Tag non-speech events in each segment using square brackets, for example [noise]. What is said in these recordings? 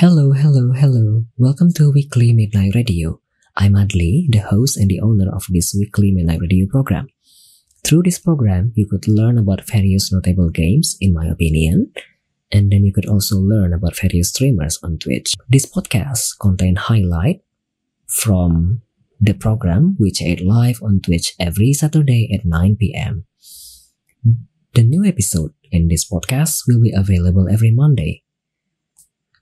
Hello, hello, hello. Welcome to Weekly Midnight Radio. I'm Adli, the host and the owner of this Weekly Midnight Radio program. Through this program, you could learn about various notable games, in my opinion, and then you could also learn about various streamers on Twitch. This podcast contains highlight from the program which aired live on Twitch every Saturday at 9 p.m. The new episode in this podcast will be available every Monday.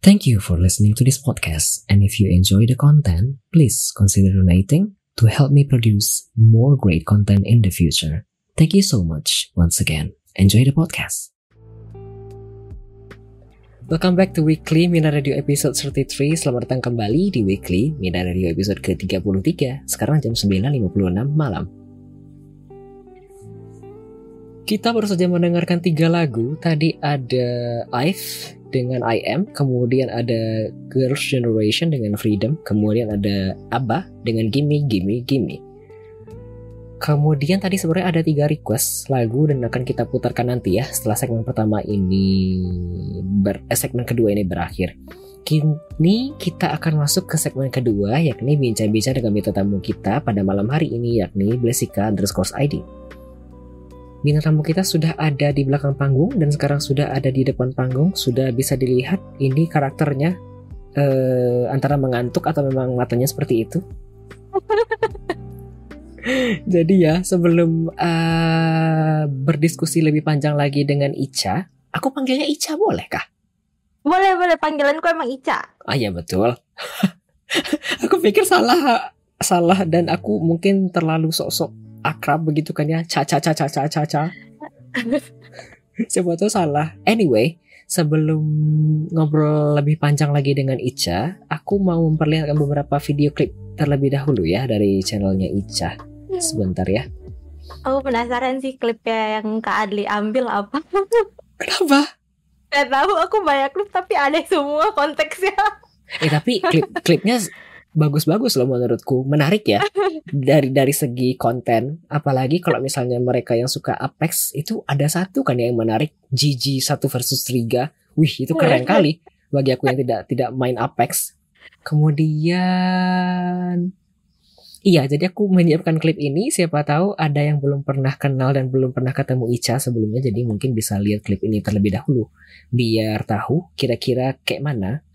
Thank you for listening to this podcast, and if you enjoy the content, please consider donating to help me produce more great content in the future. Thank you so much once again. Enjoy the podcast. Welcome back to Weekly Mina Radio episode 33 Selamat datang kembali di Weekly Mina Radio episode ke-33 Sekarang jam 9.56 malam Kita baru saja mendengarkan tiga lagu Tadi ada Ive dengan I Am Kemudian ada Girls' Generation dengan Freedom Kemudian ada ABBA dengan Gimme Gimme Gimme Kemudian tadi sebenarnya ada tiga request lagu dan akan kita putarkan nanti ya setelah segmen pertama ini ber, eh, segmen kedua ini berakhir. Kini kita akan masuk ke segmen kedua yakni bincang-bincang dengan bintang tamu kita pada malam hari ini yakni Blessika underscore ID. Bintang tamu kita sudah ada di belakang panggung dan sekarang sudah ada di depan panggung. Sudah bisa dilihat ini karakternya eh, antara mengantuk atau memang matanya seperti itu. [laughs] Jadi ya sebelum uh, berdiskusi lebih panjang lagi dengan Ica, aku panggilnya Ica boleh kah? Boleh boleh panggilanku emang Ica. Ah ya betul. [laughs] aku pikir salah salah dan aku mungkin terlalu sok-sok akrab begitu kan ya. Ca ca ca ca ca ca ca. [laughs] Siapa tahu salah. Anyway, sebelum ngobrol lebih panjang lagi dengan Ica, aku mau memperlihatkan beberapa video klip terlebih dahulu ya dari channelnya Ica. Sebentar ya. Aku penasaran sih klipnya yang Kak Adli ambil apa. [laughs] Kenapa? Gak tahu aku banyak klip tapi ada semua konteksnya. Eh tapi klip klipnya bagus-bagus loh menurutku. Menarik ya. [laughs] Dari dari segi konten apalagi kalau misalnya mereka yang suka Apex itu ada satu kan yang menarik. GG satu versus Riga. Wih itu keren kali. Bagi aku yang tidak tidak main Apex. Kemudian Iya, jadi aku menyiapkan klip ini. Siapa tahu ada yang belum pernah kenal dan belum pernah ketemu Ica sebelumnya, jadi mungkin bisa lihat klip ini terlebih dahulu. Biar tahu kira-kira kayak mana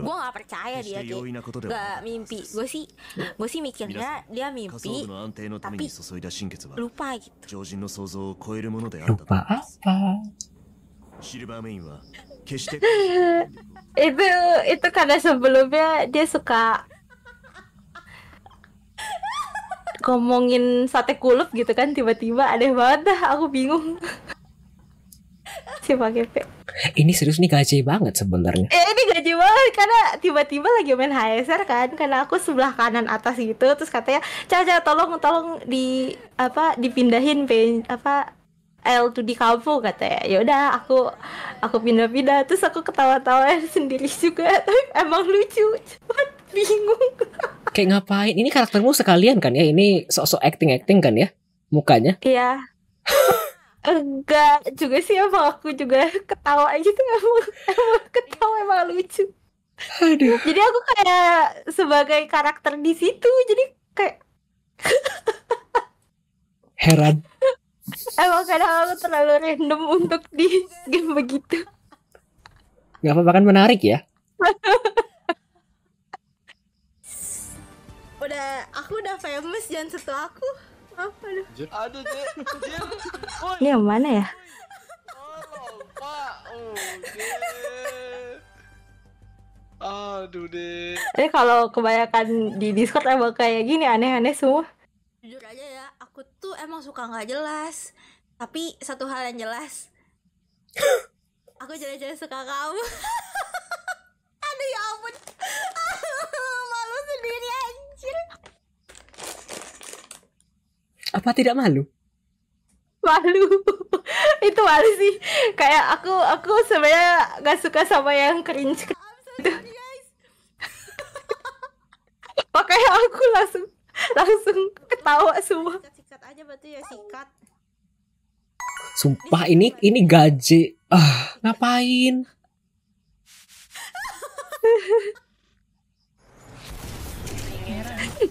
gue nggak percaya dia kayak mimpi. Gue sih gue sih mikirnya dia mimpi tapi lupa gitu. lupa apa? [laughs] Itu itu karena sebelumnya dia suka ngomongin sate kulup gitu kan tiba-tiba aneh banget dah aku bingung si Pak Ini serius nih gaje banget sebenarnya. eh ini gaji banget karena tiba-tiba lagi main HSR kan karena aku sebelah kanan atas gitu terus katanya caca tolong tolong di apa dipindahin pe apa L tuh di kampung katanya ya udah aku aku pindah-pindah terus aku ketawa-tawa [laughs] sendiri juga tapi [laughs] emang lucu cuman bingung [laughs] Kayak ngapain? Ini karaktermu sekalian kan ya? Ini sok-sok acting-acting kan ya? Mukanya. Iya. Enggak juga sih emang aku juga ketawa gitu emang, emang ketawa emang lucu. Aduh. Jadi aku kayak sebagai karakter di situ jadi kayak Heran. emang kadang aku terlalu random untuk di game begitu. Gak apa-apa kan menarik ya? Udah aku udah famous jangan setelah aku. Apa aduh. Aduh, Ini yang mana ya? tolong, Pak. Oh, Dek. Aduh, Dek. Ini kalau kebanyakan di Discord emang kayak gini aneh-aneh semua. jujur aja ya aku tuh emang suka nggak jelas tapi satu hal yang jelas aku jadi-jadi suka kamu [laughs] aduh ya ampun [laughs] malu Apa tidak malu? malu. [laughs] Itu malu sih. Kayak aku aku sebenarnya gak suka sama yang cringe. [laughs] Gitu. [laughs] makanya aku langsung langsung ketawa semua. sikat-sikat aja berarti ya sikat. Sumpah ini ini gaje. Ah, ngapain?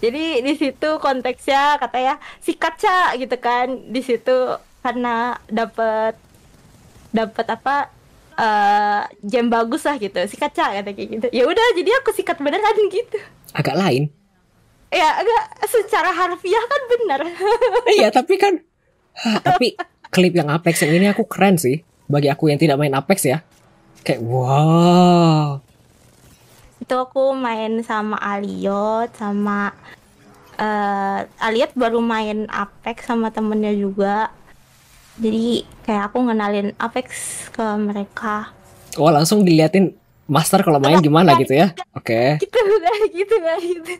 Jadi di situ konteksnya katanya sikat cak gitu kan di situ karena dapat dapat apa eh jam bagus lah gitu sikat cak kata kayak gitu ya udah jadi aku sikat beneran [laughs] gitu Agak lain. ya agak secara harfiah kan benar [laughs] Iya, tapi kan tapi klip yang Apex yang ini aku keren sih. Bagi aku yang tidak main Apex ya. Kayak wow. Itu aku main sama Aliot sama eh Aliot baru main Apex sama temennya juga. Jadi kayak aku ngenalin Apex ke mereka. Wah, langsung diliatin master kalau main gimana gitu ya. Oke. gitu [laughs] lah gitu lah gitu.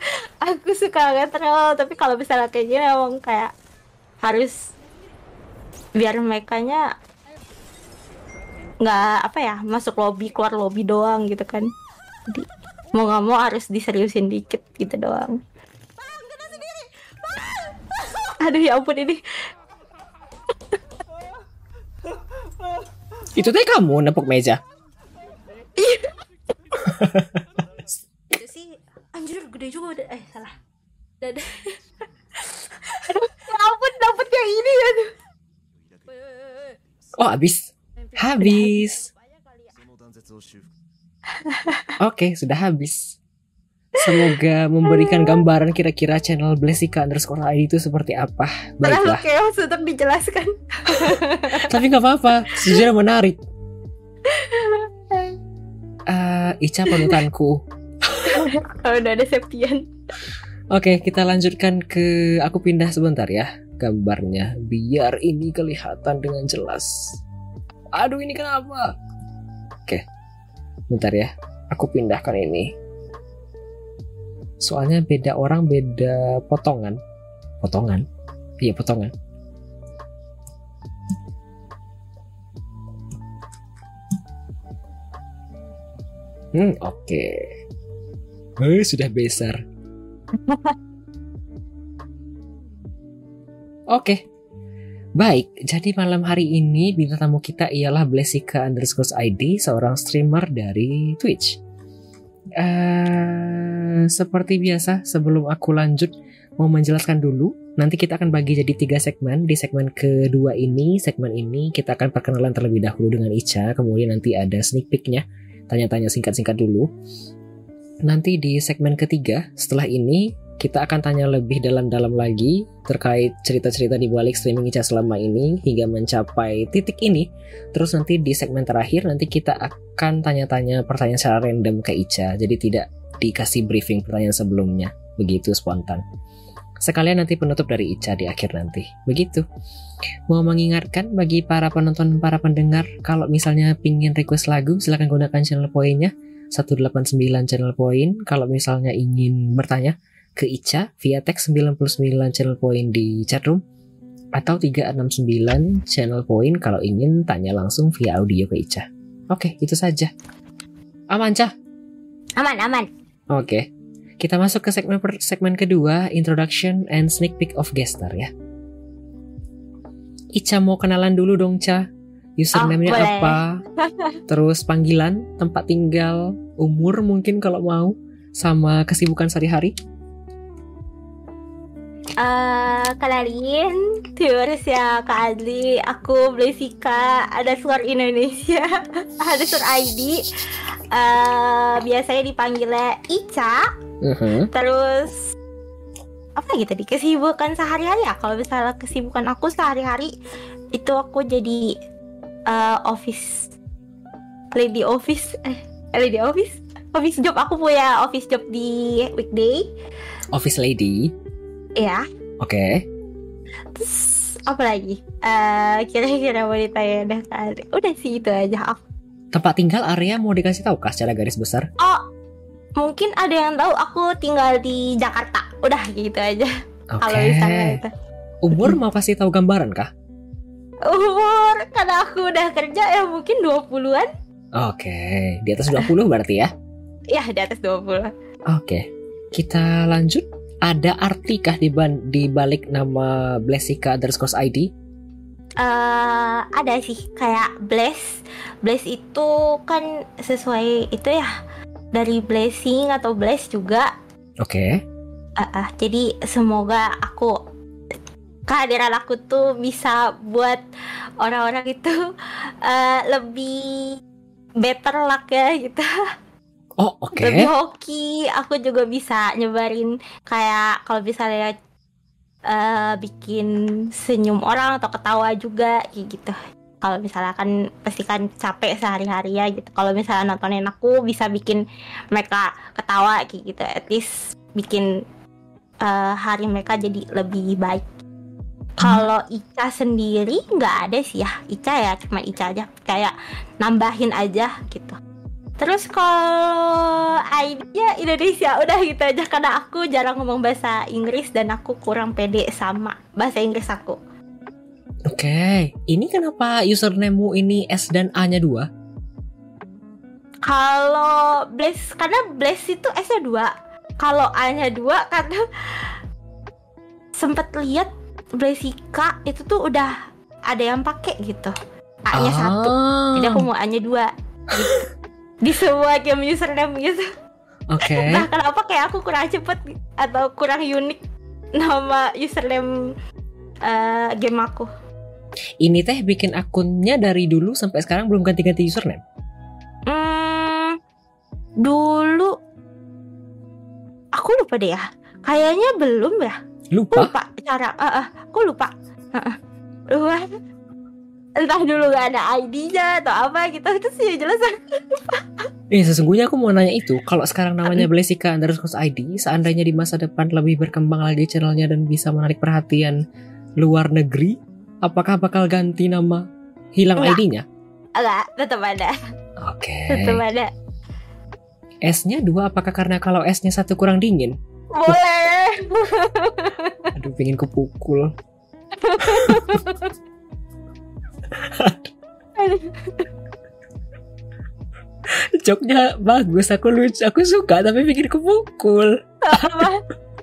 Aku suka banget troll tapi kalau misalnya kayak gini emang kayak harus biar mereka nya nggak apa ya masuk lobby keluar lobby doang gitu kan. Jadi mau nggak mau harus diseriusin dikit gitu doang. [laughs] Aduh ya ampun ini. Itu teh kamu nepuk meja. itu sih. Anjir gede juga udah. Eh salah. Dadah. ya ampun dapet yang ini ya Oh, habis. Habis. Oke, okay, sudah habis. Semoga memberikan gambaran kira-kira channel Blessika underscore ID itu seperti apa. Baiklah. Terlalu chaos untuk dijelaskan. [laughs] Tapi nggak apa-apa, sejarah [laughs] menarik. Uh, Ica panutanku. Kalau udah ada Septian. Oke, okay, kita lanjutkan ke aku pindah sebentar ya gambarnya biar ini kelihatan dengan jelas. Aduh ini kenapa? Oke. Okay. Bentar ya. Aku pindahkan ini. Soalnya beda orang beda potongan. Potongan? Iya, potongan. Hmm, oke. Eh, sudah besar. [laughs] Oke. Baik, jadi malam hari ini bintang tamu kita ialah Blessika underscore ID, seorang streamer dari Twitch. Eh, seperti biasa, sebelum aku lanjut, mau menjelaskan dulu. Nanti kita akan bagi jadi tiga segmen. Di segmen kedua ini, segmen ini kita akan perkenalan terlebih dahulu dengan Ica. Kemudian nanti ada sneak peeknya, tanya-tanya singkat-singkat dulu. Nanti di segmen ketiga, setelah ini kita akan tanya lebih dalam-dalam lagi terkait cerita-cerita di balik streaming Ica selama ini hingga mencapai titik ini. Terus nanti di segmen terakhir nanti kita akan tanya-tanya pertanyaan secara random ke Ica. Jadi tidak dikasih briefing pertanyaan sebelumnya. Begitu spontan. Sekalian nanti penutup dari Ica di akhir nanti. Begitu. Mau mengingatkan bagi para penonton, para pendengar, kalau misalnya pingin request lagu, silahkan gunakan channel poinnya. 189 channel point. Kalau misalnya ingin bertanya, ke Ica via teks 99 channel point di chatroom atau 369 channel point kalau ingin tanya langsung via audio ke Ica. Oke, itu saja. Aman, Cah? aman aman Oke. Kita masuk ke segmen per- segmen kedua, introduction and sneak peek of guest star ya. Ica mau kenalan dulu dong, Ca. Username-nya Oh, apa? [laughs] Terus panggilan, tempat tinggal, umur mungkin kalau mau, sama kesibukan sehari-hari. Eh, kenalin viewers ya Kak Adli. Aku Blesika. Ada suara Indonesia. [laughs] Ada suara ID Eh, Biasanya dipanggilnya Ica. Mhm. Terus Apa gitu di kesibukan sehari-hari ya? Kalau misalnya kesibukan aku sehari-hari Itu aku jadi eh, Office Lady office. Eh lady office? Office job. Aku punya office job di weekday. Office lady. Ya Oke. Terus apa lagi? Eh kira-kira mau ditanya dah kali. Udah sih itu aja. Aku- Tempat tinggal area mau dikasih tahu kah secara garis besar? Oh, mungkin ada yang tahu aku tinggal di Jakarta. Udah gitu aja. Oke. Kalau misalnya itu. Umur mau kasih tahu gambaran kah? Umur karena aku udah kerja ya mungkin 20-an. Oke, di atas 20 berarti ya? [laughs] Ya, di atas 20. Oke, kita lanjut. Ada arti kah di, di balik nama Blessika underscore ID? eh ada sih kayak bless. Bless itu kan sesuai itu ya dari blessing atau bless juga. Oke. Ah, ah, jadi semoga aku kehadiran aku tuh bisa buat orang-orang itu eh, lebih better luck ya gitu. [laughs] Oh, oke. lebih hoki aku juga bisa nyebarin kayak kalau misalnya eh, bikin senyum orang atau ketawa juga kayak gitu. Kalau misalnya kan pasti kan capek sehari-hari ya gitu. Kalau misalnya nontonin aku bisa bikin mereka ketawa kayak gitu. At least bikin eh, hari mereka jadi lebih baik. Kalau Ica sendiri nggak ada sih ya. Ica ya cuma Ica aja. Kayak nambahin aja gitu Terus kalau ID-nya Indonesia udah gitu aja karena aku jarang ngomong bahasa Inggris dan aku kurang pede sama bahasa Inggris aku. Oke, ini kenapa username-mu ini S dan A-nya dua? Kalau Bless karena Bless itu S-nya dua. Kalau A-nya dua karena [laughs] sempet lihat Blessika itu tuh udah ada yang pakai gitu. A-nya satu. Jadi aku mau A-nya dua. Gitu. [laughs] Di semua game username gitu. Oke. [laughs] Nah kenapa kayak aku kurang cepet atau kurang unik nama username eh, game aku? Ini teh bikin akunnya dari dulu sampai sekarang belum ganti-ganti username. Hmm, dulu aku lupa deh ya. Kayaknya belum ya. Lupa? lupa cara. ah ah, aku lupa. Heeh. lupa. Entah dulu gak ada ID-nya atau apa gitu. Itu sih jelas [laughs] Eh, sesungguhnya aku mau nanya itu. Kalau sekarang namanya Blessika underscore ID, seandainya di masa depan lebih berkembang lagi channelnya dan bisa menarik perhatian luar negeri, apakah bakal ganti nama hilang. ID-nya? Enggak, tetap ada. Oke. Tetap ada. S-nya dua, apakah karena kalau S-nya satu kurang dingin? Boleh. Aduh, pengen kepukul. [laughs] [laughs] Joknya bagus, aku lucu, aku suka, tapi bikin kepukul.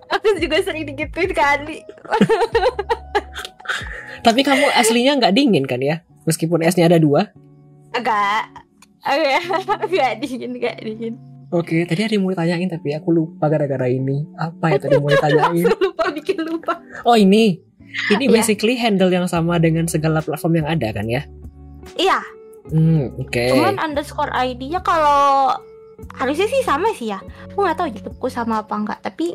Aku juga sering digituin kali. [laughs] Tapi kamu aslinya nggak dingin kan ya? Meskipun S-nya ada dua. Agak. Agak. Agak dingin, agak dingin. Oke, tadi ada yang mau ditanyain tapi aku lupa gara-gara ini. Apa ya tadi mau [laughs] ditanyain? Lupa bikin lupa. Oh ini, ini Iya. basically handle yang sama dengan segala platform yang ada kan ya? Iya, Hmm, oke. cuman underscore ID-nya kalau harusnya sih sama sih ya. Aku nggak tahu YouTubeku sama apa enggak, tapi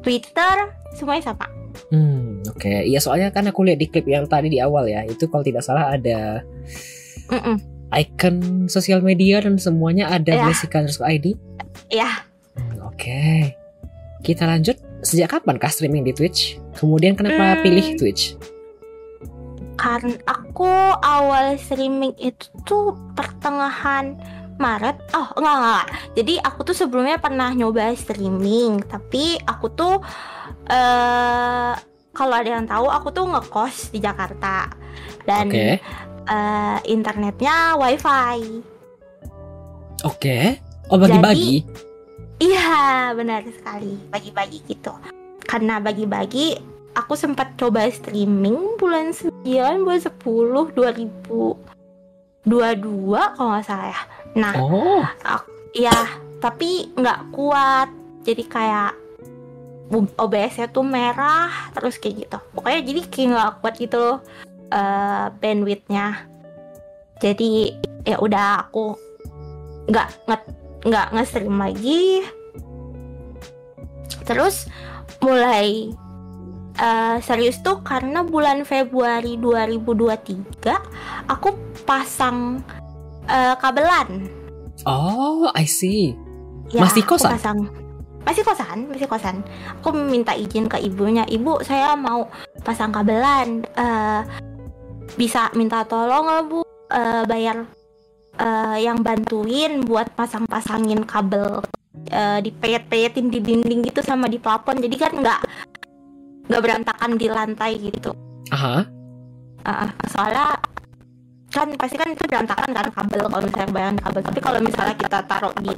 Twitter semuanya sama. Hmm, oke. Iya soalnya kan aku lihat di klip yang tadi di awal ya, itu kalau tidak salah ada Mm-mm. icon sosial media dan semuanya ada Iya. Blessika underscore ID. Iya. Hmm, Oke. Kita lanjut. Sejak kapan kah streaming di Twitch? Kemudian kenapa Hmm. pilih Twitch? Karena aku awal streaming itu tuh pertengahan Maret. Oh, enggak, enggak. Jadi aku tuh sebelumnya pernah nyoba streaming, tapi aku tuh eh kalau ada yang tahu aku tuh ngekos di Jakarta. Dan Oke. eh, internetnya wifi. Oke. Oh bagi-bagi. Iya, benar sekali. Bagi-bagi gitu. Karena bagi-bagi, aku sempat coba streaming bulan 9, bulan 10, 2022 kalau nggak salah ya. Nah, Oh. ya, tapi nggak kuat. Jadi kayak OBS-nya tuh merah, terus kayak gitu. Pokoknya jadi kayak nggak kuat gitu loh eh, bandwidth-nya. Jadi ya udah aku nggak nggak nggak nge-stream lagi. Terus mulai eh, serius tuh karena bulan Februari 2023 aku pasang eh, kabelan. Oh, I see. Ya, Masih kosan? pasang. Masih kosan, masih kosan. Aku minta izin ke ibunya, ibu saya mau pasang kabelan. Eh, bisa minta tolong nggak bu Eh, bayar eh, yang bantuin buat pasang-pasangin kabel eh, dipeyet-peyetin di dinding gitu sama di plafon. Jadi kan nggak nggak berantakan di lantai gitu Aha. Ah, soalnya kan pasti kan itu berantakan kan kabel kalau misalnya bayang kabel tapi kalau misalnya kita taruh di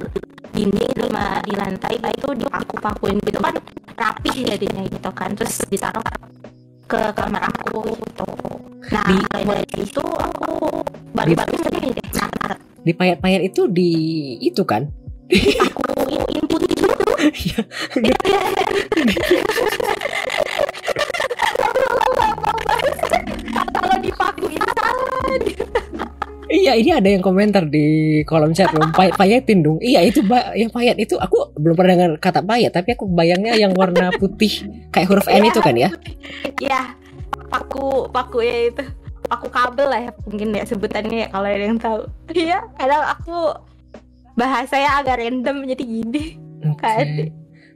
dinding sama di lantai itu dipaku-pakuin gitu kan rapih jadinya gitu kan terus ditaruh ke kamar aku gitu nah Di- dari situ aku baru-baru ini deh nah Di payet-payet itu di itu kan? aku input itu Iya. kalau dipakuin salah Iya, ini ada yang komentar di kolom chat dong. Payet payetin dong. Iya, itu ba- yang payet itu aku belum pernah dengar kata payet, tapi aku bayangnya yang warna putih kayak huruf N itu kan ya? ya paku paku ya itu paku kabel lah ya mungkin ya sebutannya ya kalau ada yang tahu [laughs] iya kadang aku bahasanya agak random jadi gini [laughs] Oke. Kan.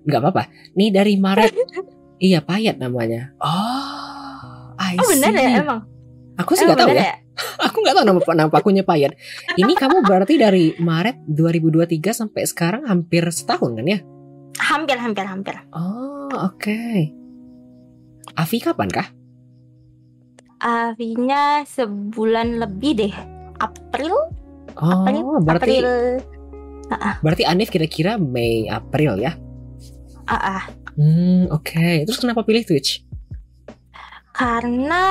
Nggak apa-apa. Nih dari Maret. [laughs] iya, payet namanya. Oh, I oh benar ya emang Aku sih nggak tahu benar ya. Aku nggak tahu nama nama pakunya payet. Ini kamu berarti dari Maret 2023 sampai sekarang hampir setahun kan ya? hampir hampir hampir Oh, oke. Avi kapan kah? Avinya sebulan lebih deh April Oh, April berarti April berarti Anif kira-kira Mei April ya? ah ah. Hmm, oke. Terus kenapa pilih Twitch? karena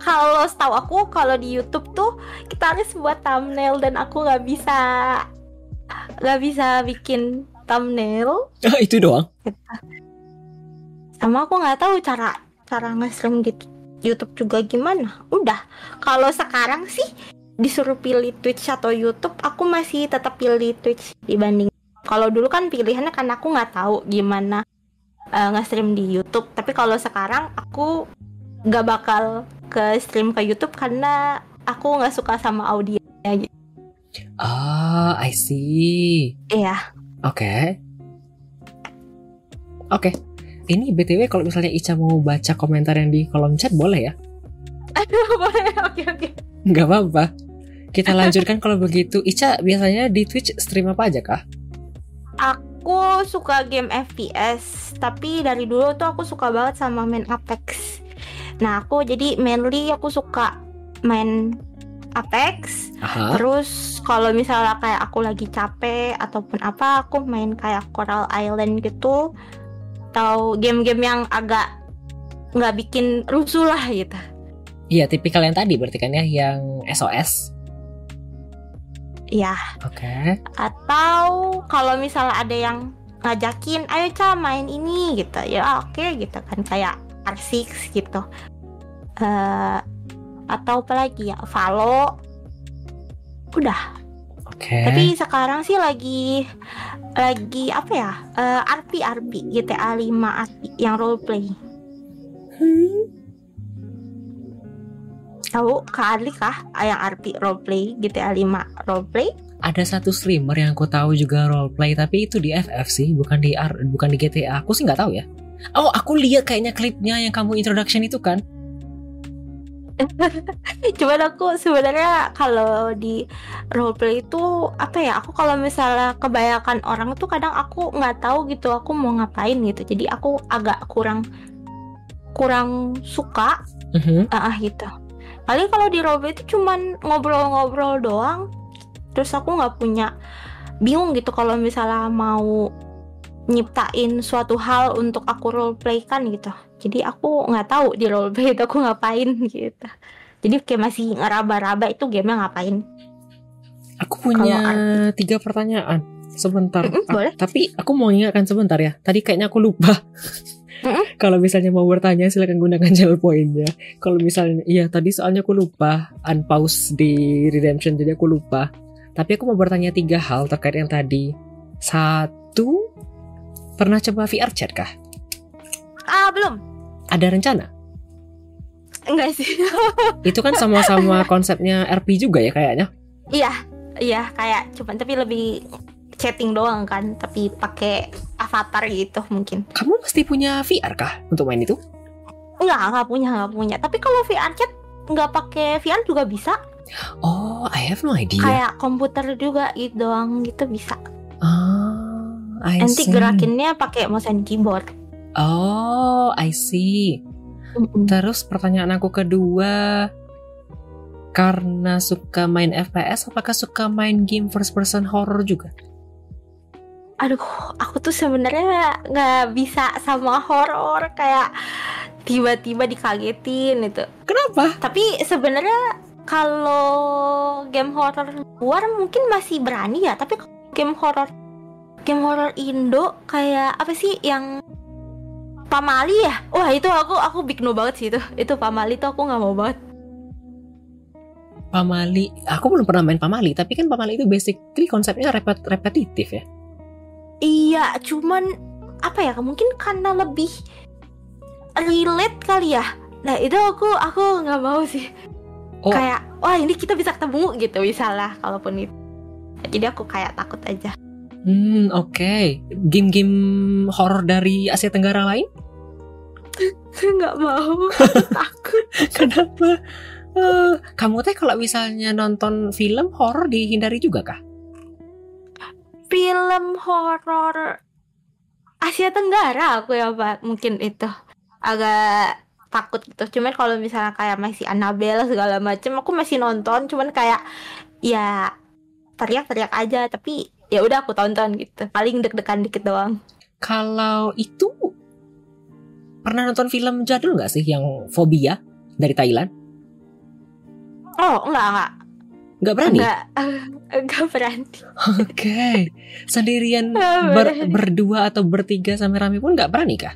kalau setahu aku kalau di YouTube tuh kita harus buat thumbnail dan aku nggak bisa nggak bisa bikin thumbnail [laughs] itu doang. sama aku nggak tahu cara cara nge-stream di YouTube juga gimana udah kalau sekarang sih disuruh pilih Twitch atau YouTube aku masih tetap pilih Twitch dibanding kalau dulu kan pilihannya karena aku nggak tahu gimana eh, nge-stream di YouTube tapi kalau sekarang aku nggak bakal ke stream ke YouTube karena aku nggak suka sama audio gitu. Ah, I see. Iya. Oke. Oke. Ini BTW kalau misalnya Ica mau baca komentar yang di kolom chat boleh ya? boleh [laughs] oke oke Nggak apa-apa. Kita lanjutkan kalau begitu. Ica biasanya di Twitch stream apa aja kah? Aku suka game FPS, tapi dari dulu tuh aku suka banget sama main Apex. Nah, aku jadi mainly aku suka main Apex. Aha. Terus kalau misalnya kayak aku lagi capek ataupun apa, aku main kayak Coral Island gitu. Atau game-game yang agak nggak bikin rusuh lah gitu. Iya, tipikal yang tadi berarti kan ya, yang SOS. Iya. Oke. Atau kalau misalnya ada yang ngajakin, ayo Ca main ini gitu. Ya oke gitu kan kayak R6 gitu. eh atau apa lagi ya? Valo. Udah. Oke. Tapi sekarang sih lagi lagi apa ya? Eh, RP RP GTA 5 RP yang roleplay. Hmm. Tahu Kak Adli kah yang RP roleplay GTA 5 roleplay? Ada satu streamer yang aku tahu juga roleplay tapi itu di FF sih, bukan di R, bukan di GTA. Aku sih nggak tahu ya. Oh, aku lihat kayaknya klipnya yang kamu introduction itu kan. [laughs] Cuman aku sebenarnya kalau di roleplay itu apa ya? Aku kalau misalnya kebanyakan orang tuh kadang aku nggak tahu gitu aku mau ngapain gitu. Jadi aku agak kurang kurang suka Mhm. ah gitu. Paling kalau di roleplay itu cuman ngobrol-ngobrol doang. Terus aku nggak punya bingung gitu kalau misalnya mau nyiptain suatu hal untuk aku roleplay kan gitu. Jadi aku nggak tahu di roleplay itu aku ngapain [laughs] gitu. Jadi kayak masih ngeraba-raba itu gamenya ngapain? Aku punya tiga pertanyaan. Sebentar. Mm-mm, Ah, boleh. tapi aku mau ingatkan sebentar ya. Tadi kayaknya aku lupa. Mm-mm. [laughs] Kalau misalnya mau bertanya silakan gunakan [laughs] channel poinnya. Kalau misalnya iya tadi soalnya aku lupa unpause di redemption jadi aku lupa. Tapi aku mau bertanya tiga hal terkait yang tadi. Satu, pernah coba VR chat kah? Ah belum. Ada rencana? Enggak sih. [laughs] Itu kan sama-sama konsepnya RP juga ya kayaknya. iya, iya kayak cuman tapi lebih chatting doang kan, tapi pakai avatar gitu mungkin. Kamu pasti punya VR kah untuk main itu? Enggak, enggak punya, enggak punya. Tapi kalau VR chat nggak pakai VR juga bisa. Oh, I have no idea. Kayak komputer juga gitu doang gitu bisa. Ah, I Nanti see. gerakinnya pakai mouse and keyboard. Oh, I see. Terus pertanyaan aku kedua, karena suka main FPS, apakah suka main game first person horror juga? Aduh, aku tuh sebenarnya nggak bisa sama horor kayak tiba-tiba dikagetin itu. Kenapa? Tapi sebenarnya kalau game horor luar mungkin masih berani ya, tapi game horor game horor Indo kayak apa sih yang Pamali ya? Wah itu aku aku big no banget sih itu. Itu Pamali tuh aku nggak mau banget. Pamali, aku belum pernah main Pamali, tapi kan Pamali itu basically konsepnya repet repetitif ya. Iya, cuman apa ya? Mungkin karena lebih relate kali ya. Nah itu aku aku nggak mau sih. Oh. Kayak wah ini kita bisa ketemu gitu misalnya kalaupun itu. Jadi aku kayak takut aja. Hmm, oke. Game-game horror dari Asia Tenggara lain? nggak mau [laughs] takut. Kenapa? Eh, kamu teh kalau misalnya nonton film horor dihindari juga kah? Film horor Asia Tenggara aku ya pak mungkin itu agak takut gitu. Cuman kalau misalnya kayak masih Annabelle segala macem aku masih nonton. Cuman kayak ya teriak-teriak aja tapi ya udah aku tonton gitu. Paling deg-degan dikit doang. Kalau itu pernah nonton film jadul nggak sih yang Fobia dari Thailand? Oh enggak enggak Nggak berani? enggak [laughs] enggak berani. Oke. Sendirian Nggak ber- berdua atau bertiga sampai rame pun nggak berani kah?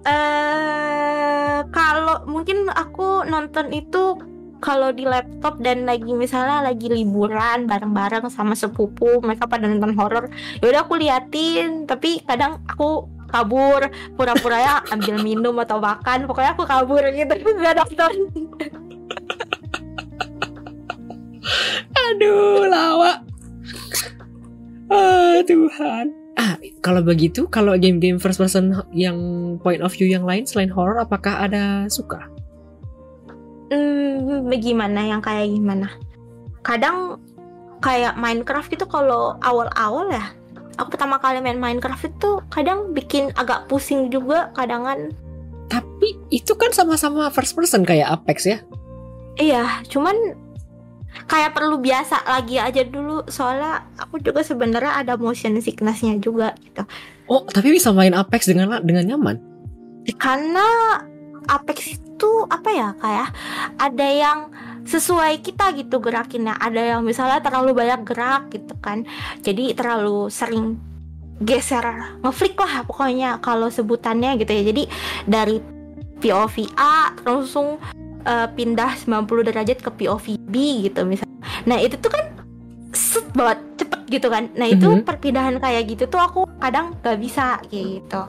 eh kalau mungkin aku nonton itu kalau di laptop dan lagi misalnya lagi liburan bareng-bareng sama sepupu mereka pada nonton horor yaudah aku liatin tapi kadang aku kabur pura-pura ya [laughs] ambil minum atau makan pokoknya aku kabur gitu [laughs] nggak nonton Aduh, lawak. Ah, Tuhan. Ah, kalau begitu, kalau game-game first person yang point of view yang lain selain horror, apakah ada suka? Hmm, gimana yang kayak gimana kadang kayak Minecraft itu kalau awal-awal ya aku pertama kali main Minecraft itu kadang bikin agak pusing juga kadangan Tapi itu kan sama-sama first person kayak Apex ya. Iya, cuman kayak perlu biasa lagi aja dulu soalnya aku juga sebenarnya ada motion sicknessnya juga gitu. Oh, tapi bisa main Apex dengan dengan nyaman. Karena Apex itu apa ya kayak ada yang sesuai kita gitu gerakinnya. Ada yang misalnya terlalu banyak gerak gitu kan. Jadi terlalu sering geser ngeflick lah pokoknya kalau sebutannya gitu ya. Jadi dari POV A langsung eh, pindah 90 derajat ke POV B gitu misalnya. Nah, itu tuh kan set banget cepet gitu kan. Nah, itu Mhm. perpindahan kayak gitu tuh aku kadang gak bisa gitu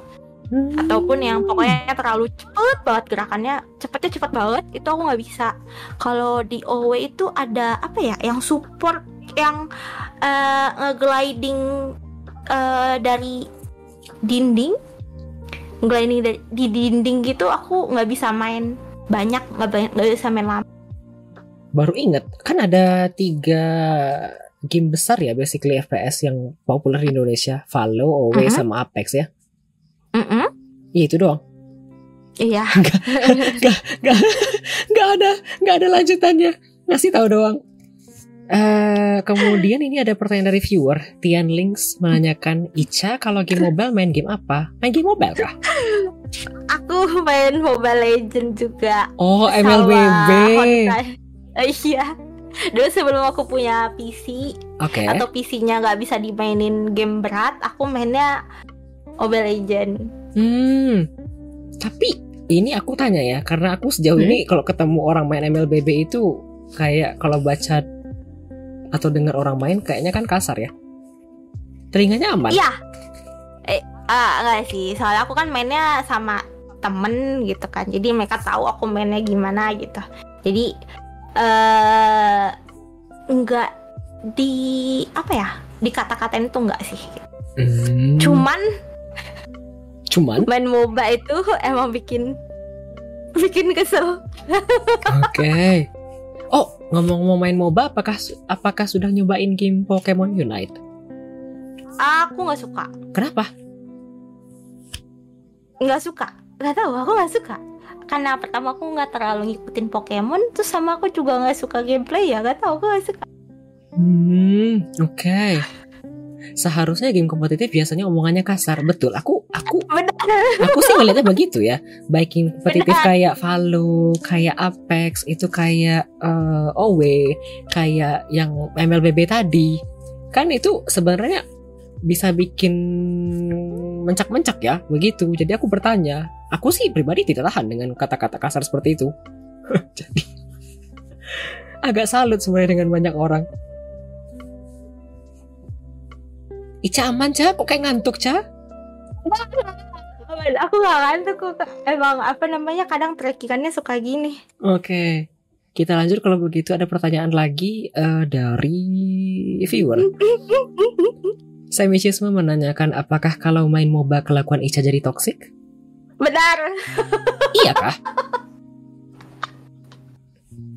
ataupun yang pokoknya terlalu cepet banget gerakannya cepetnya cepet banget itu aku nggak bisa kalau di OW itu ada apa ya yang support yang eh, nge-gliding eh, dari dinding gliding dari, di dinding gitu aku nggak bisa main banyak nggak bisa main lama Baru inget, kan ada tiga game besar ya basically FPS yang populer di Indonesia, Valo, OW, Mhm. sama Apex ya. Mm-mm. Iya itu doang. iya [laughs] Gak ada, gak ada lanjutannya. Ngasih tahu doang. Eh kemudian ini ada pertanyaan dari viewer Tian Links menanyakan Ica kalau game mobile main game apa? Main game mobile kah? aku main Mobile Legend juga Oh MLBB. Eh, [laughs] iya dulu sebelum aku punya PC Oke atau PC-nya nggak bisa dimainin game berat aku mainnya Mobile Legend Hmm. Tapi ini aku tanya ya Karena aku sejauh Hmm? ini kalau ketemu orang main MLBB itu Kayak kalau baca atau dengar orang main kayaknya kan kasar ya. Telinganya aman? iya. Eh ah, enggak sih. Soalnya aku kan mainnya sama temen gitu kan. Jadi mereka tahu aku mainnya gimana gitu. Jadi eh nggak di apa ya dikata-katain itu enggak sih. Hmm, cuman Cuman main MOBA itu emang bikin bikin kesel Oke. Oh, ngomong-ngomong main MOBA, apakah apakah sudah nyobain game Pokemon Unite? aku nggak suka Kenapa? nggak suka nggak tahu aku nggak suka karena pertama aku nggak terlalu ngikutin Pokemon terus sama aku juga nggak suka gameplay ya nggak tahu aku nggak suka Hmm, oke. Seharusnya game kompetitif biasanya omongannya kasar. Betul. Aku aku benar aku sih ngeliatnya begitu ya. Baik game kompetitif Benar. kayak Valo, kayak Apex, itu kayak eh, OW, kayak yang MLBB tadi. Kan itu sebenarnya bisa bikin mencak-mencak ya, begitu. Jadi aku bertanya, aku sih pribadi tidak tahan dengan kata-kata kasar seperti itu. [laughs] Jadi agak salut sebenarnya dengan banyak orang. Ica aman, Ca? Kok kayak ngantuk, Ca? aku nggak ngantuk kok emang apa namanya kadang trackingannya suka gini Oke. Kita lanjut kalau begitu ada pertanyaan lagi eh, dari viewer. [laughs] Semisisme menanyakan apakah kalau main MOBA kelakuan Ica jadi toksik? benar Iya kah? [laughs]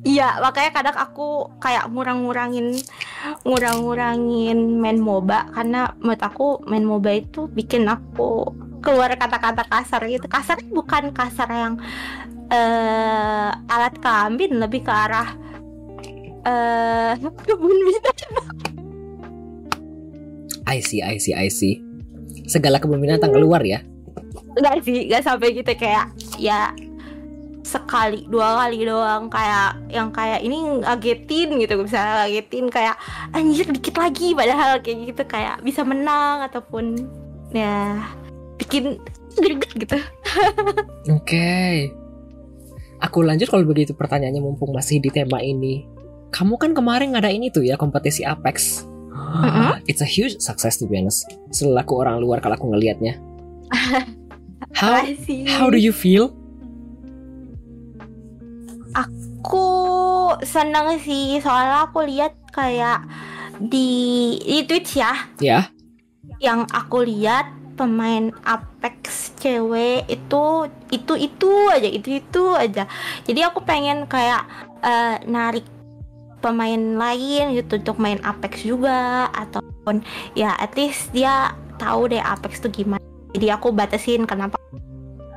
Iya, makanya kadang aku kayak ngurang-ngurangin ngurang-ngurangin main MOBA karena menurut aku main MOBA itu bikin aku keluar kata-kata kasar gitu. Kasar bukan kasar yang eh alat kelamin, lebih ke arah eh kebun binatang. I see, I see, I see. Segala kebun binatang keluar ya. Enggak sih, enggak sampai gitu kayak ya sekali dua kali doang kayak yang kayak ini ngagetin gitu bisa ngagetin kayak anjir dikit lagi padahal kayak gitu kayak bisa menang ataupun ya bikin greget gitu [laughs] Oke. Aku lanjut kalau begitu pertanyaannya mumpung masih di tema ini. Kamu kan kemarin ada ini tuh ya kompetisi Apex. [gasps] It's a huge success to be honest. Selaku orang luar kalau aku ngelihatnya. [laughs] How how do you feel? Aku seneng sih soalnya aku lihat kayak di di Twitch ya. Ya. yang aku lihat pemain Apex cewek itu itu itu aja itu itu aja. Jadi aku pengen kayak eh, narik pemain lain gitu untuk main Apex juga ataupun ya at least dia tahu deh Apex tuh gimana. Jadi aku batasin kenapa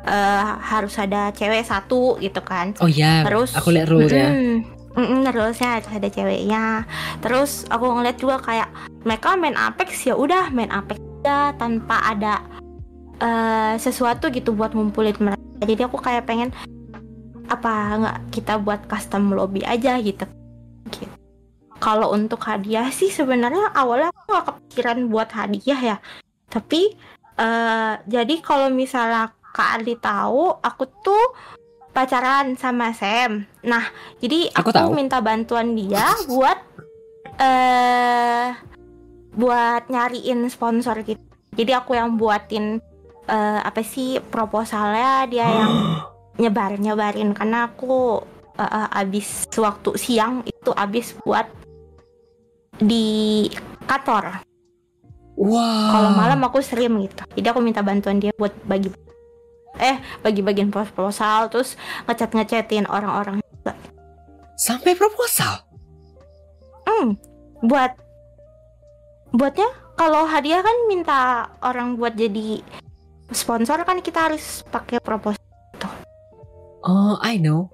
eh, harus ada cewek satu gitu kan Oh ya. Terus aku lihat rule ya. Mm-mm. Mm-mm, terusnya ada ceweknya. Terus aku ngeliat juga kayak mereka main Apex ya udah main Apex aja tanpa ada eh, sesuatu gitu buat ngumpulin mereka. Jadi aku kayak pengen apa nggak kita buat custom lobby aja gitu. Gitu. Kalau untuk hadiah sih sebenarnya awalnya aku nggak kepikiran buat hadiah ya. Tapi eh, jadi kalau misalnya Kak Adi tahu, aku tuh pacaran sama Sam. Nah, jadi Aku aku, tahu. minta bantuan dia buat eh buat nyariin sponsor gitu. Jadi aku yang buatin eh, apa sih proposalnya, dia yang nyebar nyebarin karena aku eh, abis waktu siang itu abis buat di kantor. Wah. Kalau malam aku stream gitu. Jadi aku minta bantuan dia buat bagi eh bagi-bagian proposal terus ngechat ngechatin orang-orang sampai proposal. hmm, buat buatnya kalau hadiah kan minta orang buat jadi sponsor kan kita harus pakai proposal Oh, I know.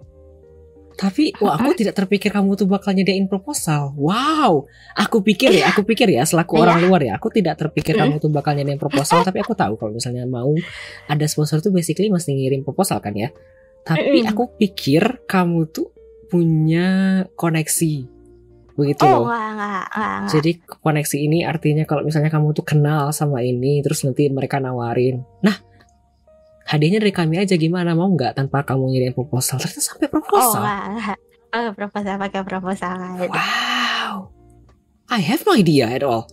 Tapi, wah aku tidak terpikir kamu tuh bakal nyediain proposal. Wow, aku pikir ya, aku pikir ya, selaku Iya. orang luar ya, aku tidak terpikir Mm. kamu tuh bakal nyediain proposal. [laughs] tapi aku tahu kalau misalnya mau ada sponsor tuh basically mesti ngirim proposal kan ya. Tapi aku pikir kamu tuh punya koneksi, begitu oh loh. enggak enggak enggak, enggak. Jadi koneksi ini artinya kalau misalnya kamu tuh kenal sama ini, terus nanti mereka nawarin, nah hadiahnya dari kami aja gimana mau nggak tanpa kamu ngirim proposal? Ternyata sampai oh proposal. enggak pakai proposal pakai proposal Wow, I have no idea at all.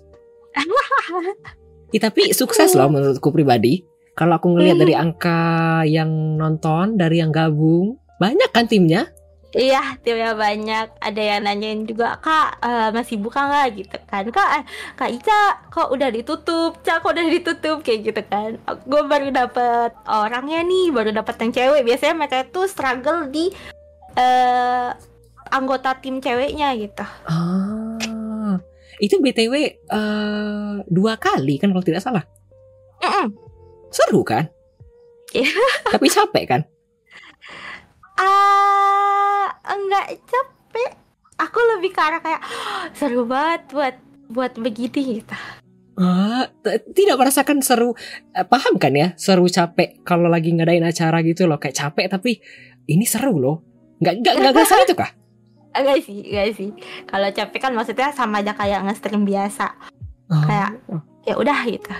[laughs] Ya, tapi sukses loh menurutku pribadi. Kalau aku ngelihat dari angka yang nonton, dari yang gabung, banyak kan timnya? Iya, timnya banyak. Ada yang nanyain juga, Kak, eh, masih buka nggak gitu kan? Kak, eh, Kak Ica, kok udah ditutup? Cak, kok udah ditutup? Kayak gitu kan. Gue baru dapet orangnya nih, baru dapet yang cewek. Biasanya mereka tuh struggle di eh anggota tim ceweknya gitu. Ah, itu btw eh, dua kali kan kalau tidak salah. Mm-mm. Seru kan? Tapi capek kan? Ah, enggak capek. Aku lebih ke arah kayak "Oh, [gasps] seru banget buat buat begini gitu. Ah, tidak merasakan seru eh, paham kan ya seru capek kalau lagi ngadain acara gitu loh kayak capek tapi ini seru loh nggak nggak nggak ngerasa [laughs] itu kah Enggak sih, enggak sih. Kalau capek kan maksudnya sama aja kayak nge-stream biasa. Oh, Kayak- Ya udah gitu.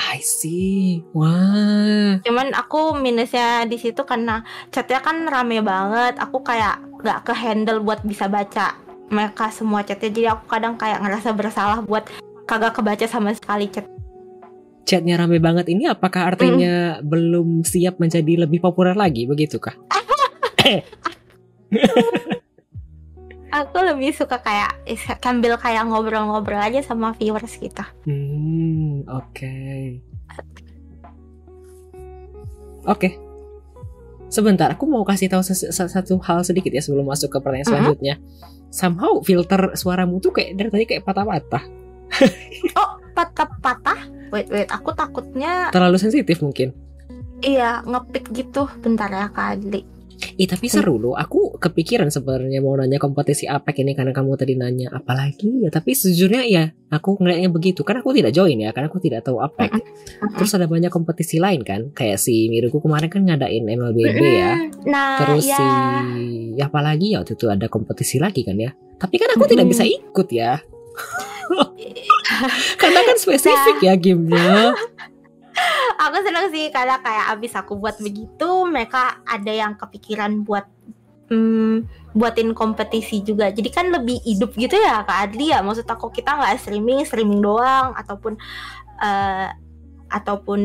I see wah Cuman aku minusnya di situ karena chatnya kan rame banget. Aku kayak nggak ke handle buat bisa baca mereka semua chatnya. Jadi aku kadang kayak ngerasa bersalah buat kagak kebaca sama sekali chat. chatnya rame banget ini apakah artinya belum siap menjadi lebih populer lagi begitu kah [laughs] [laughs] Aku lebih suka kayak sambil kayak ngobrol-ngobrol aja sama viewers kita. Hmm, oke. Oke. Sebentar, aku mau kasih tahu satu hal sedikit ya sebelum masuk ke pertanyaan Mhm. selanjutnya. Somehow filter suaramu tuh kayak dari tadi kayak patah-patah. [laughs] Oh, patah-patah. Wait, wait, aku takutnya Terlalu sensitif mungkin. iya ngepick gitu. Bentar ya kali. Ih, tapi seru loh. Aku kepikiran sebenarnya mau nanya kompetisi APEC ini karena kamu tadi nanya apalagi ya. Tapi sejujurnya ya, aku ngeliatnya begitu. Karena aku tidak join ya, karena aku tidak tahu APEC. Terus ada banyak kompetisi lain kan, kayak si Miruku kemarin kan ngadain MLBB ya. Nah, Terus ya. si ya apalagi ya waktu itu ada kompetisi lagi kan ya. Tapi kan aku tidak Mm-mm. bisa ikut ya. [laughs] Karena kan spesifik ya gamenya. [laughs] aku seneng sih karena kayak abis aku buat begitu mereka ada yang kepikiran buat hmm, buatin kompetisi juga. Jadi kan lebih hidup gitu ya kak Adli ya. Maksud aku kita nggak streaming streaming doang ataupun eh, ataupun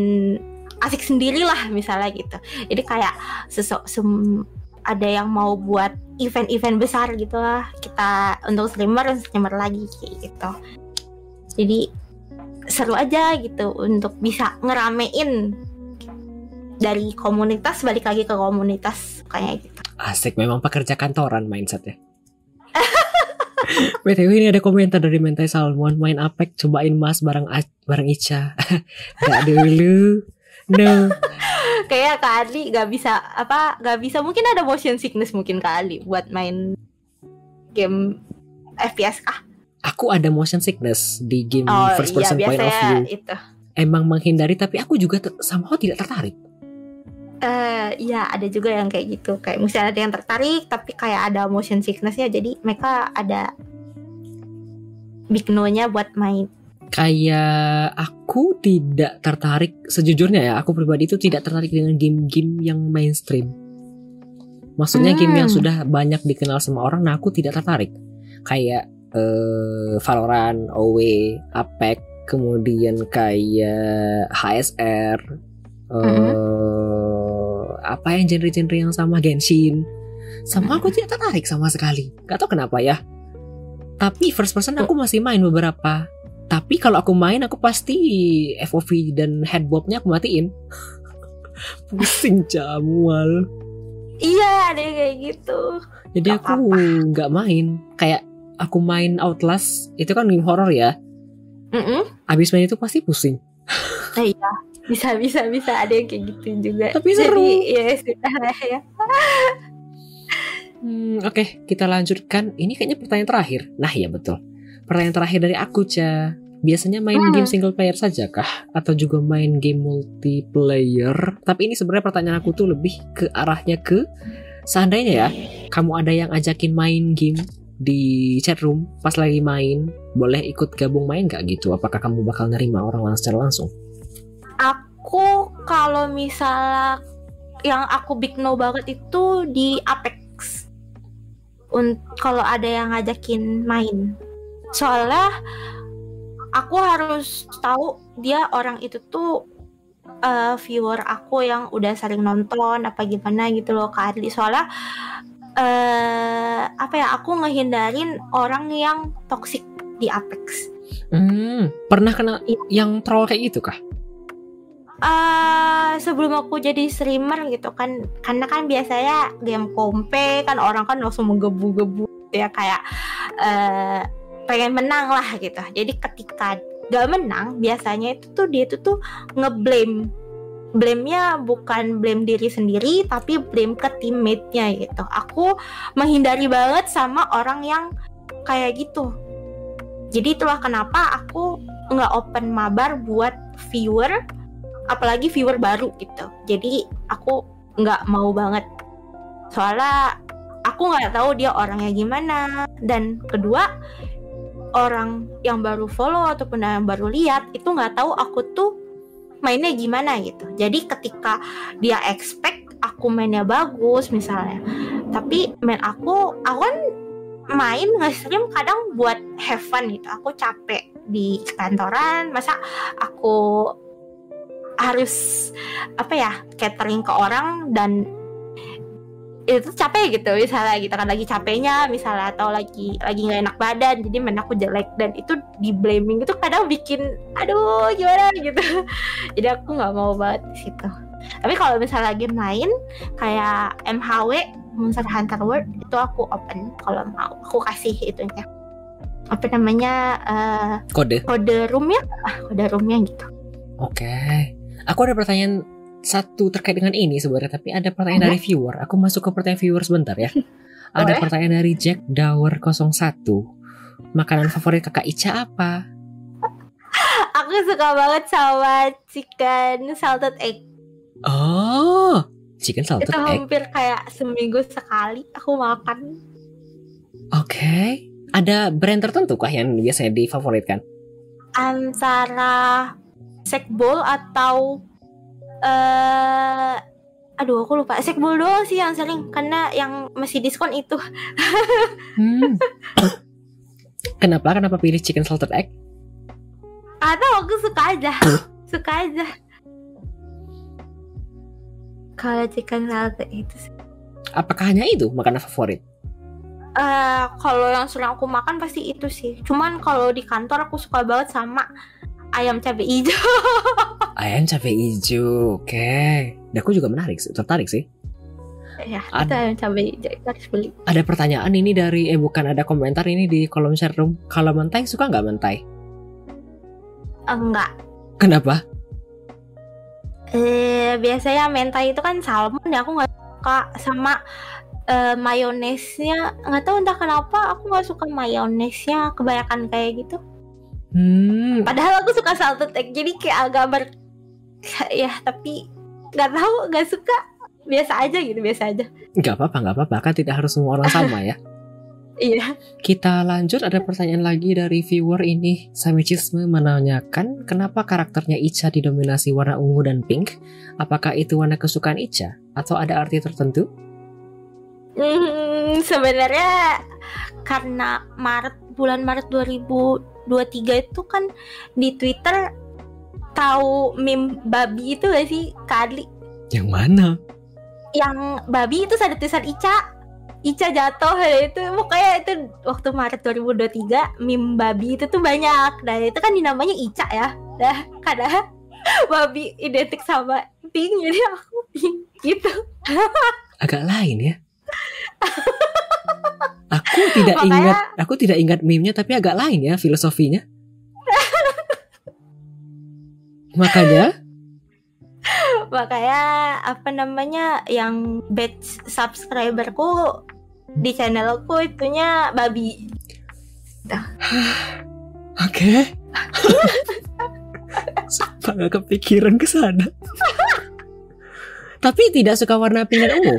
asik sendiri lah misalnya gitu. Jadi kayak sesok sem- ada yang mau buat event-event besar gitu lah. Kita untuk streamer streamer lagi kayak gitu. Jadi seru aja gitu untuk bisa ngeramein dari komunitas balik lagi ke komunitas kayak gitu. Asik memang pekerja kantoran mindsetnya. [laughs] BTW ini ada komentar dari Mentai Salmon main Apek cobain mas bareng A- bareng Ica. [laughs] Gak dulu. No. [laughs] Kayak Kak Ali gak bisa apa gak bisa mungkin ada motion sickness mungkin Kak Ali buat main game FPS kah? Aku ada motion sickness di game Oh first iya person point of view. itu. Emang menghindari tapi aku juga somehow tidak tertarik. Eh iya ada juga yang kayak gitu kayak misalnya ada yang tertarik tapi kayak ada motion sicknessnya jadi mereka ada big no-nya buat main. kayak aku tidak tertarik sejujurnya ya aku pribadi itu tidak tertarik dengan game-game yang mainstream maksudnya Hmm. game yang sudah banyak dikenal sama orang nah aku tidak tertarik kayak eh, Valorant, OW, Apex kemudian kayak HSR eh, apa yang genre-genre yang sama Genshin sama aku tidak tertarik sama sekali gak tau kenapa ya tapi first person aku masih main beberapa tapi kalau aku main aku pasti FOV dan headbobnya aku matiin. [laughs] Pusing jamual. Iya ada yang kayak gitu. Jadi Gak aku nggak main. Kayak aku main Outlast itu kan game horror ya. Mm-mm. Abis main itu pasti pusing. Nah, [laughs] iya bisa bisa bisa ada yang kayak gitu juga. Tapi seru. Jadi ya sudah lah ya. [laughs] Hmm, Oke, kita lanjutkan. Ini kayaknya pertanyaan terakhir. Nah ya betul. Pertanyaan terakhir dari aku, Ca. Biasanya main Hmm. game single player saja kah? Atau juga main game multiplayer? Tapi ini sebenarnya pertanyaan aku tuh lebih ke arahnya ke seandainya ya, kamu ada yang ajakin main game di chat room pas lagi main, boleh ikut gabung main gak gitu? Apakah kamu bakal nerima orang secara langsung? Aku kalau misalnya yang aku big no banget itu di Apex. Kalau ada yang ngajakin main. Soalnya aku harus tahu dia orang itu tuh eh, viewer aku yang udah sering nonton apa gimana gitu loh Kak Adli. Soalnya eh apa ya aku ngehindarin orang yang toxic di Apex. Hmm, pernah kena Iya. yang troll kayak gitu kah? eh sebelum aku jadi streamer gitu kan karena kan biasanya game kompe kan orang kan langsung menggebu-gebu ya kayak eh pengen menang lah gitu jadi ketika gak menang biasanya itu tuh dia itu tuh ngeblame blame-nya bukan blame diri sendiri tapi blame ke teammate-nya gitu. Aku menghindari banget sama orang yang kayak gitu. Jadi itulah kenapa aku nggak open mabar buat viewer, apalagi viewer baru gitu. Jadi aku nggak mau banget. Soalnya aku nggak tahu dia orangnya gimana. Dan kedua orang yang baru follow ataupun yang baru lihat itu nggak tahu aku tuh mainnya gimana gitu. Jadi ketika dia expect aku mainnya bagus misalnya, tapi main aku, aku kan main nge-stream kadang buat have fun gitu. Aku capek di kantoran, masa aku harus apa ya catering ke orang dan itu capek gitu. Misalnya gitu kan lagi capeknya misalnya atau lagi lagi nggak enak badan jadi main aku jelek. Dan itu di blaming itu kadang bikin aduh gimana? gitu. [laughs] Jadi aku nggak mau banget di situ. Tapi kalau misalnya lagi main kayak MHW Monster Hunter World itu aku open kalau mau. Aku kasih itunya. Apa namanya eh, Kode. kode roomnya? Ah, kode roomnya gitu. Oke. Aku ada pertanyaan satu terkait dengan ini sebenarnya, tapi ada pertanyaan dari viewer. Aku masuk ke pertanyaan viewer sebentar ya. [laughs] Ada Boleh. pertanyaan dari Jack Dower 01. Makanan favorit kakak Ica apa? aku suka banget sama chicken salted egg Oh, chicken salted itu egg. hampir kayak seminggu sekali aku makan Oke. Ada brand tertentu kah yang biasanya difavoritkan? antara sekbol atau eh aduh aku lupa sekbol doang sih yang sering karena yang masih diskon itu [laughs] Hmm. Kenapa? Kenapa pilih chicken salted egg? atau aku suka aja [laughs] suka aja kalau chicken salted itu sih. Apakah hanya itu makanan favorit? Eh, kalau yang sering aku makan pasti itu sih cuman kalau di kantor aku suka banget sama ayam cabai hijau [laughs] Ayam cabai hijau. Oke. Dan aku juga menarik tertarik sih. ya itu Ad- ayam cabai hijau itu harus beli Ada pertanyaan ini dari eh bukan ada komentar ini di kolom share room. Kalau mentai suka nggak mentai? enggak Kenapa? Eh biasanya mentai itu kan salmon ya aku nggak suka sama eh, mayonesnya nggak tahu entah kenapa aku nggak suka mayonesnya kebanyakan kayak gitu. Hmm, Padahal aku suka salted egg jadi kayak agak ber ya tapi nggak tahu nggak suka biasa aja gitu biasa aja. nggak apa-apa, nggak apa-apa. Kan tidak harus semua orang sama ya. [laughs] Iya. Kita lanjut ada pertanyaan lagi dari viewer ini. Samichisme menanyakan kenapa karakternya Icha didominasi warna ungu dan pink? Apakah itu warna kesukaan Icha atau ada arti tertentu? Hmm, sebenarnya karena Maret bulan Maret 2023 itu kan di Twitter tahu meme babi itu gak sih Kali Yang mana? yang babi itu ada tulisan Ica. Ica jatuh ya [laughs] itu pokoknya itu waktu Maret 2023 meme babi itu tuh banyak. Dan itu kan dinamanya Ica ya. Dah karena [laughs] babi identik sama pink jadi aku pink gitu. [laughs] Agak lain ya. Aku tidak Makanya- ingat, aku tidak ingat meme-nya tapi agak lain ya filosofinya. [laughs] Makanya makanya apa namanya yang batch subscriberku di channelku itunya babi [sighs] Oke. [laughs] Sumpah gak kepikiran ke sana. Tapi tidak suka warna pink dan ungu.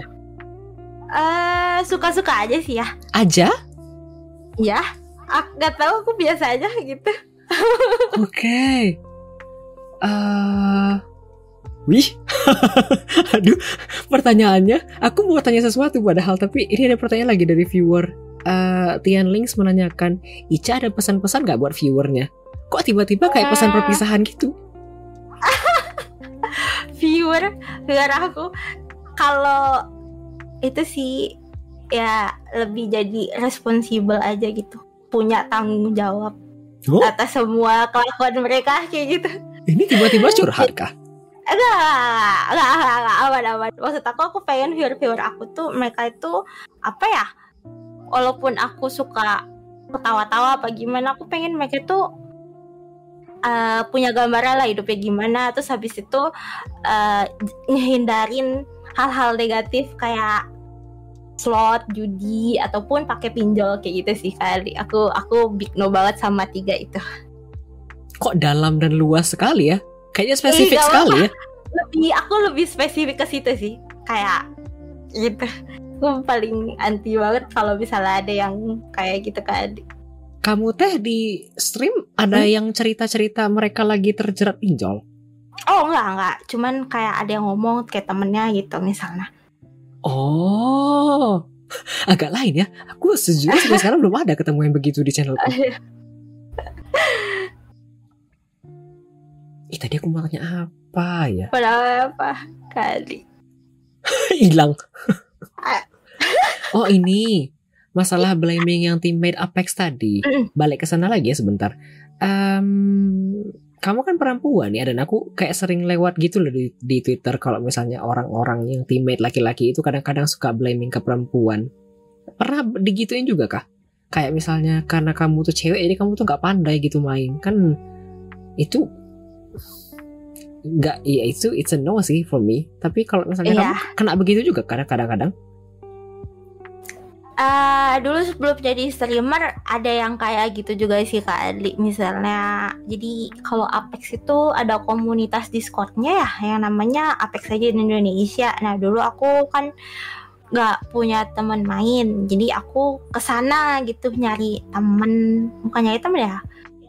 Suka-suka aja sih ya Aja? ya aku nggak tahu aku biasa aja gitu [laughs] Oke. Eh, wih. [laughs] Aduh, pertanyaannya. Aku mau tanya sesuatu padahal tapi ini ada pertanyaan lagi dari viewer. Eh, Tian Links menanyakan, Ica ada pesan-pesan gak buat viewernya? Kok tiba-tiba kayak pesan Eh. perpisahan gitu? [laughs] viewer viewer aku kalau itu sih ya lebih jadi responsibel aja gitu. Punya tanggung jawab Oh. atas semua kelakuan mereka kayak gitu. Ini tiba-tiba curhat kah? [laughs] enggak enggak enggak enggak aman aman maksud aku aku pengen viewer viewer aku tuh mereka itu apa ya? Walaupun aku suka ketawa-tawa apa gimana aku pengen mereka tuh eh, punya gambaran lah hidupnya gimana. Terus habis itu eh, ngehindarin hal-hal negatif kayak slot judi ataupun pakai pinjol kayak gitu sih kali aku aku big no banget sama tiga itu Kok dalam dan luas sekali ya? Kayaknya spesifik nggak sekali ya. lebih aku lebih spesifik ke situ sih kayak gitu aku paling anti banget kalau misalnya ada yang kayak gitu kan Kamu teh di stream ada Hmm? yang cerita-cerita mereka lagi terjerat pinjol. oh enggak enggak cuman kayak ada yang ngomong kayak temennya gitu misalnya Oh, agak lain ya. Aku sejujurnya sampai sekarang belum ada ketemu yang begitu di channelku. Ih tadi aku mau tanya apa ya? padahal apa kali [laughs] Hilang. [laughs] oh ini masalah blaming yang teammate Apex tadi. Mm. Balik ke sana lagi ya sebentar. Em, kamu kan perempuan ya dan aku kayak sering lewat gitu loh di, di Twitter kalau misalnya orang-orang yang teammate laki-laki itu kadang-kadang suka blaming ke perempuan. Pernah digituin juga kah? Kayak misalnya karena kamu tuh cewek jadi kamu tuh nggak pandai gitu main kan itu nggak iya itu it's a no sih for me tapi kalau misalnya Iya. kamu kena begitu juga kadang kadang-kadang Eh, dulu sebelum jadi streamer ada yang kayak gitu juga sih Kak Adli. Misalnya jadi kalau Apex itu ada komunitas Discordnya ya yang namanya Apex aja di Indonesia. Nah dulu aku kan nggak punya teman main. Jadi aku ke sana gitu nyari temen. Bukan nyari temen ya?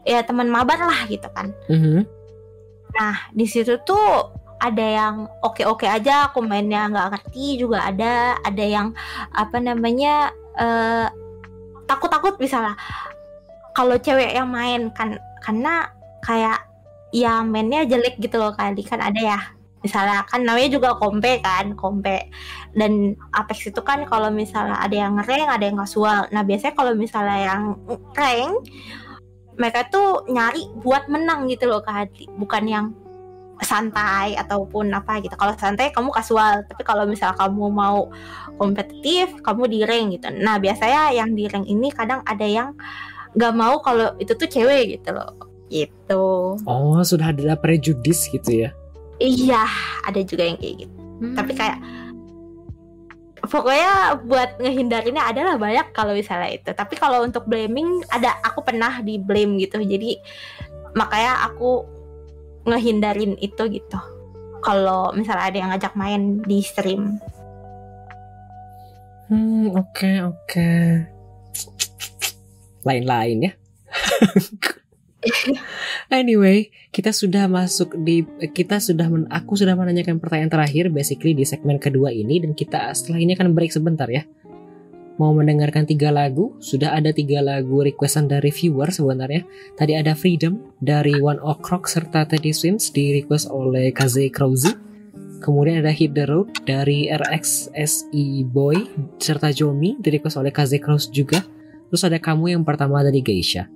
Ya teman mabar lah gitu kan. Mhm. Nah, di situ tuh ada yang oke-oke aja, aku mainnya nggak ngerti juga ada, ada yang apa namanya eh, takut-takut misalnya. Kalau cewek yang main kan karena kayak ya mainnya jelek gitu loh kali kan ada ya. Misalnya kan namanya juga kompe kan, kompe. Dan Apex itu kan kalau misalnya ada yang rank, ada yang kasual. Nah, biasanya kalau misalnya yang rank mereka tuh nyari buat menang gitu loh Kak Hadi bukan yang santai ataupun apa gitu. Kalau santai kamu kasual tapi kalau misal kamu mau kompetitif kamu di rank gitu. Nah biasanya yang di rank ini kadang ada yang nggak mau kalau itu tuh cewek gitu loh. Gitu. Oh sudah ada prejudis gitu ya? Iya ada juga yang kayak gitu. Tapi kayak pokoknya buat ngehindarinnya adalah banyak kalau misalnya itu. Tapi kalau untuk blaming ada aku pernah di blame gitu. Jadi makanya aku ngehindarin itu gitu kalau misalnya ada yang ngajak main di stream Hmm, oke oke. Lain-lain ya. [laughs] anyway, kita sudah masuk di kita sudah men- aku sudah menanyakan pertanyaan terakhir basically di segmen kedua ini dan kita setelah ini akan break sebentar ya. Mau mendengarkan tiga lagu, sudah ada tiga lagu requestan dari viewer sebenarnya. Tadi ada Freedom dari One O'Clock serta Teddy Swims di request oleh Kaze Krause. Kemudian ada Hit the Road dari RXSI Boy serta Jomi di request oleh Kaze Cross juga. Terus ada kamu yang pertama dari Geisha.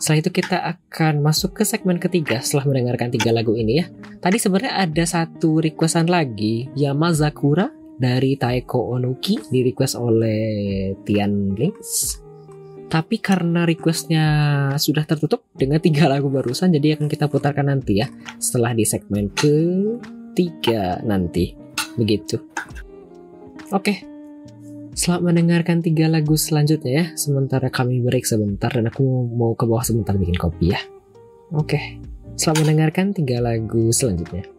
Setelah itu kita akan masuk ke segmen ketiga setelah mendengarkan tiga lagu ini ya. Tadi sebenarnya ada satu requestan lagi Yamazakura dari Taeko Onuki di request oleh Tian Links. Tapi karena requestnya sudah tertutup dengan tiga lagu barusan, jadi akan kita putarkan nanti ya setelah di segmen ketiga nanti. Begitu. Oke. Selamat mendengarkan tiga lagu selanjutnya ya. Sementara kami break sebentar dan aku mau ke bawah sebentar bikin kopi ya. Oke. Selamat mendengarkan tiga lagu selanjutnya.